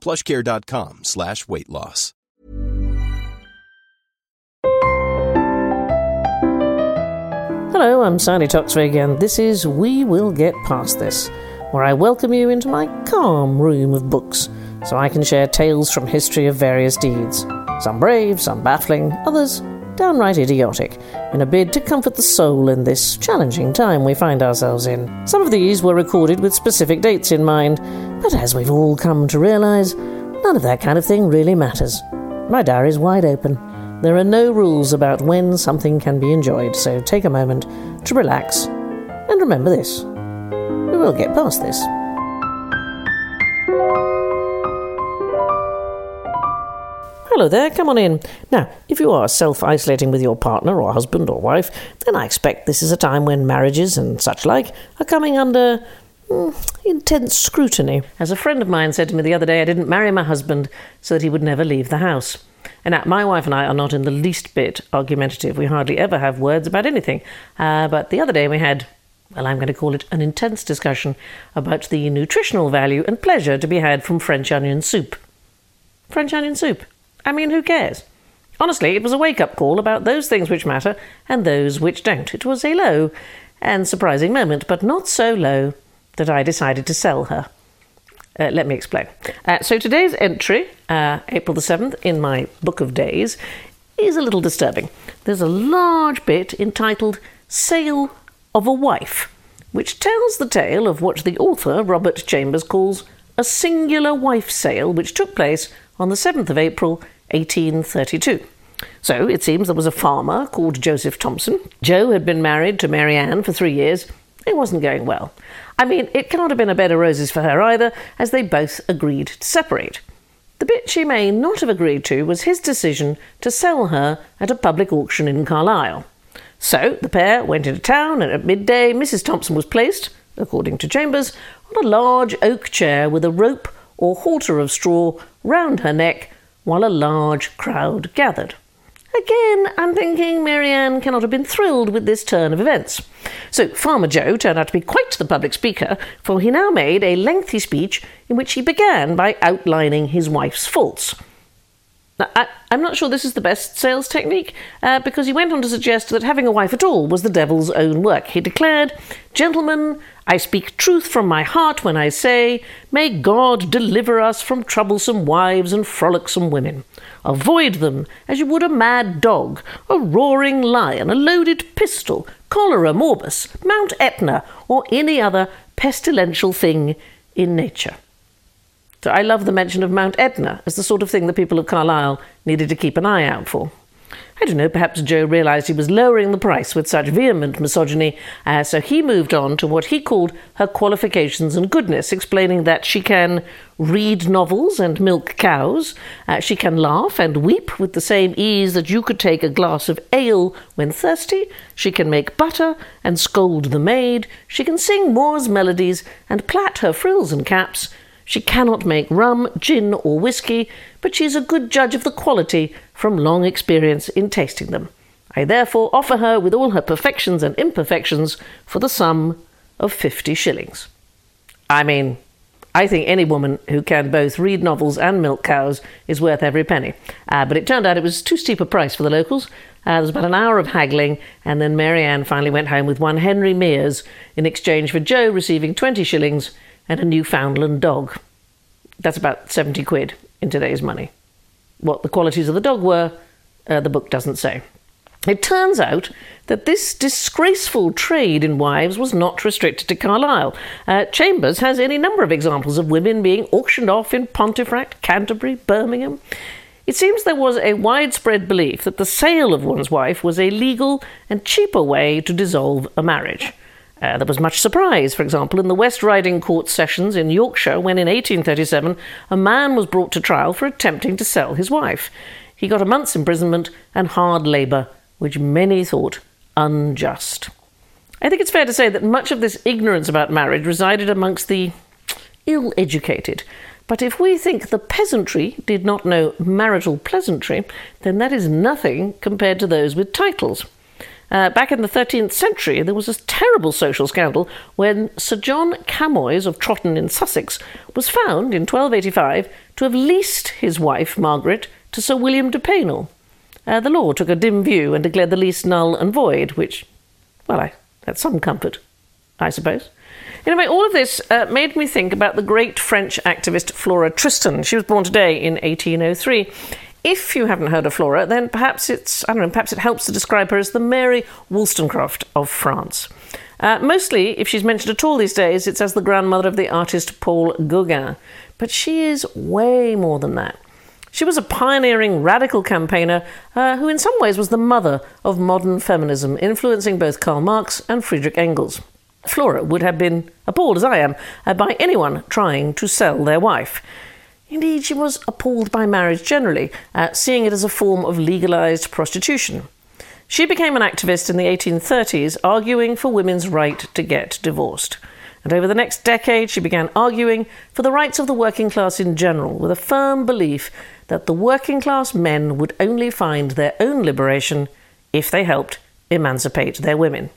plushcare.com slash weight loss. Hello, I'm Sandi Toksvig, and this is We Will Get Past This, where I welcome you into my calm room of books so I can share tales from history of various deeds. Some brave, some baffling, others downright idiotic, in a bid to comfort the soul in this challenging time we find ourselves in. Some of these were recorded with specific dates in mind, but as we've all come to realise, none of that kind of thing really matters. My diary's wide open. There are no rules about when something can be enjoyed, so take a moment to relax and remember this. We will get past this. Hello there, come on in. Now, if you are self isolating with your partner or husband or wife, then I expect this is a time when marriages and such like are coming under intense scrutiny. As a friend of mine said to me the other day, I didn't marry my husband so that he would never leave the house. And now, my wife and I are not in the least bit argumentative. We hardly ever have words about anything. Uh, but the other day we had well, I'm going to call it an intense discussion about the nutritional value and pleasure to be had from French onion soup. French onion soup. I mean, who cares? Honestly, it was a wake up call about those things which matter and those which don't. It was a low and surprising moment, but not so low that I decided to sell her. Uh, let me explain. Uh, so today's entry, uh, April the 7th, in my Book of Days, is a little disturbing. There's a large bit entitled Sale of a Wife, which tells the tale of what the author, Robert Chambers, calls a singular wife sale which took place on the 7th of April 1832. So it seems there was a farmer called Joseph Thompson. Joe had been married to Mary Ann for three years. It wasn't going well. I mean, it cannot have been a bed of roses for her either, as they both agreed to separate. The bit she may not have agreed to was his decision to sell her at a public auction in Carlisle. So the pair went into town, and at midday, Mrs. Thompson was placed, according to Chambers, on a large oak chair with a rope or halter of straw round her neck while a large crowd gathered. Again, I'm thinking Mary Ann cannot have been thrilled with this turn of events. So Farmer Joe turned out to be quite the public speaker, for he now made a lengthy speech in which he began by outlining his wife's faults. I, am not sure this is the best sales technique, uh, because he went on to suggest that having a wife at all was the devil's own work. He declared, Gentlemen, I speak truth from my heart when I say, May God deliver us from troublesome wives and frolicsome women. Avoid them as you would a mad dog, a roaring lion, a loaded pistol, cholera morbus, Mount Etna, or any other pestilential thing in nature. So I love the mention of Mount Etna as the sort of thing the people of Carlisle needed to keep an eye out for. I don't know, perhaps Joe realised he was lowering the price with such vehement misogyny, uh, so he moved on to what he called her qualifications and goodness, explaining that she can read novels and milk cows, uh, she can laugh and weep with the same ease that you could take a glass of ale when thirsty, she can make butter and scold the maid, she can sing Moore's melodies and plait her frills and caps, she cannot make rum, gin, or whisky, but she is a good judge of the quality from long experience in tasting them. I therefore offer her with all her perfections and imperfections for the sum of fifty shillings. I mean, I think any woman who can both read novels and milk cows is worth every penny. Uh, but it turned out it was too steep a price for the locals. Uh, there was about an hour of haggling, and then Mary Ann finally went home with one Henry Mears in exchange for Joe receiving 20 shillings and a Newfoundland dog. That's about 70 quid in today's money. What the qualities of the dog were, uh, the book doesn't say. It turns out that this disgraceful trade in wives was not restricted to Carlisle. Uh, Chambers has any number of examples of women being auctioned off in Pontefract, Canterbury, Birmingham. It seems there was a widespread belief that the sale of one's wife was a legal and cheaper way to dissolve a marriage. Uh, there was much surprise, for example, in the West Riding Court sessions in Yorkshire when in 1837 a man was brought to trial for attempting to sell his wife. He got a month's imprisonment and hard labour which many thought unjust. I think it's fair to say that much of this ignorance about marriage resided amongst the ill educated. But if we think the peasantry did not know marital pleasantry, then that is nothing compared to those with titles. Uh, back in the 13th century, there was a terrible social scandal when Sir John Camoys of Trotton in Sussex was found in 1285 to have leased his wife, Margaret, to Sir William de Paynell. Uh, the law took a dim view and declared the lease null and void, which, well, I, that's some comfort, I suppose. Anyway, all of this uh, made me think about the great French activist Flora Tristan. She was born today in 1803. If you haven't heard of Flora, then perhaps it's I don't know, perhaps it helps to describe her as the Mary Wollstonecraft of France. Uh, mostly, if she's mentioned at all these days, it's as the grandmother of the artist Paul Gauguin. But she is way more than that. She was a pioneering radical campaigner uh, who, in some ways, was the mother of modern feminism, influencing both Karl Marx and Friedrich Engels. Flora would have been appalled, as I am, uh, by anyone trying to sell their wife. Indeed, she was appalled by marriage generally, uh, seeing it as a form of legalized prostitution. She became an activist in the 1830s, arguing for women's right to get divorced. And over the next decade, she began arguing for the rights of the working class in general, with a firm belief that the working class men would only find their own liberation if they helped emancipate their women.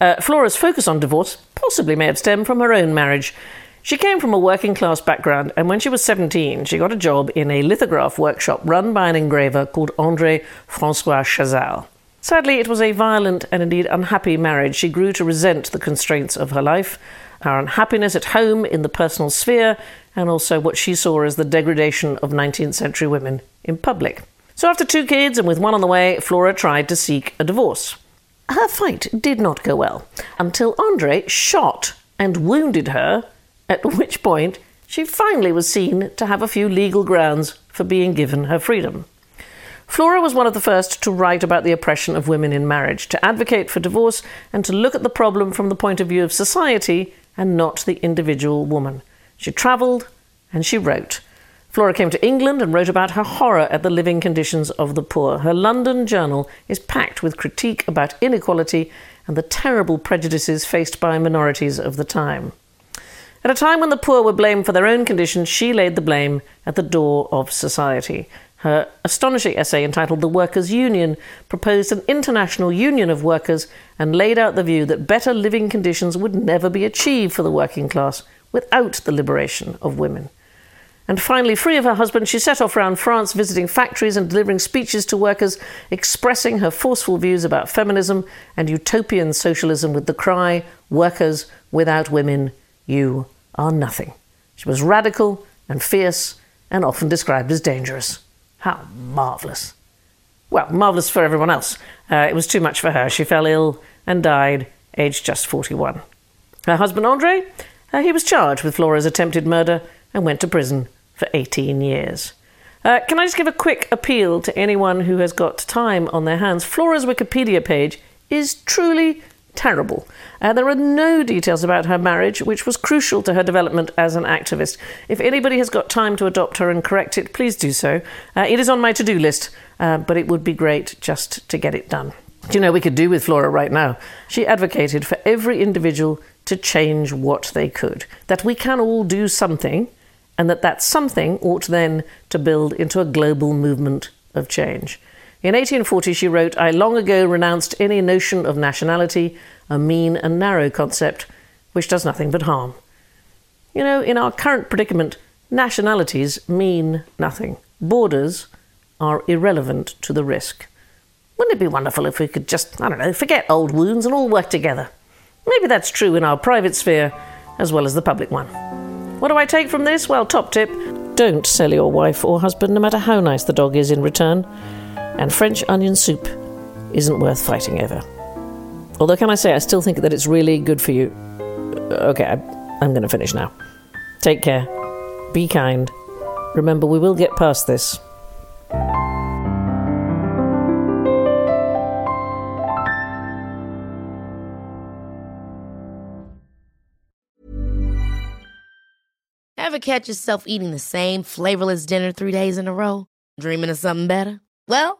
Uh, Flora's focus on divorce possibly may have stemmed from her own marriage. She came from a working class background, and when she was 17, she got a job in a lithograph workshop run by an engraver called André Francois Chazal. Sadly, it was a violent and indeed unhappy marriage. She grew to resent the constraints of her life, her unhappiness at home in the personal sphere, and also what she saw as the degradation of 19th century women in public. So, after two kids and with one on the way, Flora tried to seek a divorce. Her fight did not go well until Andre shot and wounded her, at which point she finally was seen to have a few legal grounds for being given her freedom. Flora was one of the first to write about the oppression of women in marriage, to advocate for divorce, and to look at the problem from the point of view of society and not the individual woman. She travelled and she wrote. Flora came to England and wrote about her horror at the living conditions of the poor. Her London journal is packed with critique about inequality and the terrible prejudices faced by minorities of the time. At a time when the poor were blamed for their own condition, she laid the blame at the door of society. Her astonishing essay entitled The Workers' Union proposed an international union of workers and laid out the view that better living conditions would never be achieved for the working class without the liberation of women. And finally, free of her husband, she set off around France visiting factories and delivering speeches to workers, expressing her forceful views about feminism and utopian socialism with the cry, Workers, without women, you are nothing. She was radical and fierce and often described as dangerous. How marvellous! Well, marvellous for everyone else. Uh, it was too much for her. She fell ill and died, aged just 41. Her husband, Andre, uh, he was charged with Flora's attempted murder and went to prison for 18 years. Uh, can I just give a quick appeal to anyone who has got time on their hands? Flora's Wikipedia page is truly terrible. Uh, there are no details about her marriage, which was crucial to her development as an activist. If anybody has got time to adopt her and correct it, please do so. Uh, it is on my to do list, uh, but it would be great just to get it done. Do you know we could do with Flora right now? She advocated for every individual to change what they could. That we can all do something, and that that something ought then to build into a global movement of change. In 1840, she wrote, I long ago renounced any notion of nationality, a mean and narrow concept which does nothing but harm. You know, in our current predicament, nationalities mean nothing. Borders are irrelevant to the risk. Wouldn't it be wonderful if we could just, I don't know, forget old wounds and all work together? Maybe that's true in our private sphere as well as the public one. What do I take from this? Well, top tip Don't sell your wife or husband, no matter how nice the dog is in return. And French onion soup isn't worth fighting over. Although, can I say, I still think that it's really good for you. Uh, okay, I, I'm going to finish now. Take care. Be kind. Remember, we will get past this. Ever catch yourself eating the same flavorless dinner three days in a row? Dreaming of something better? Well,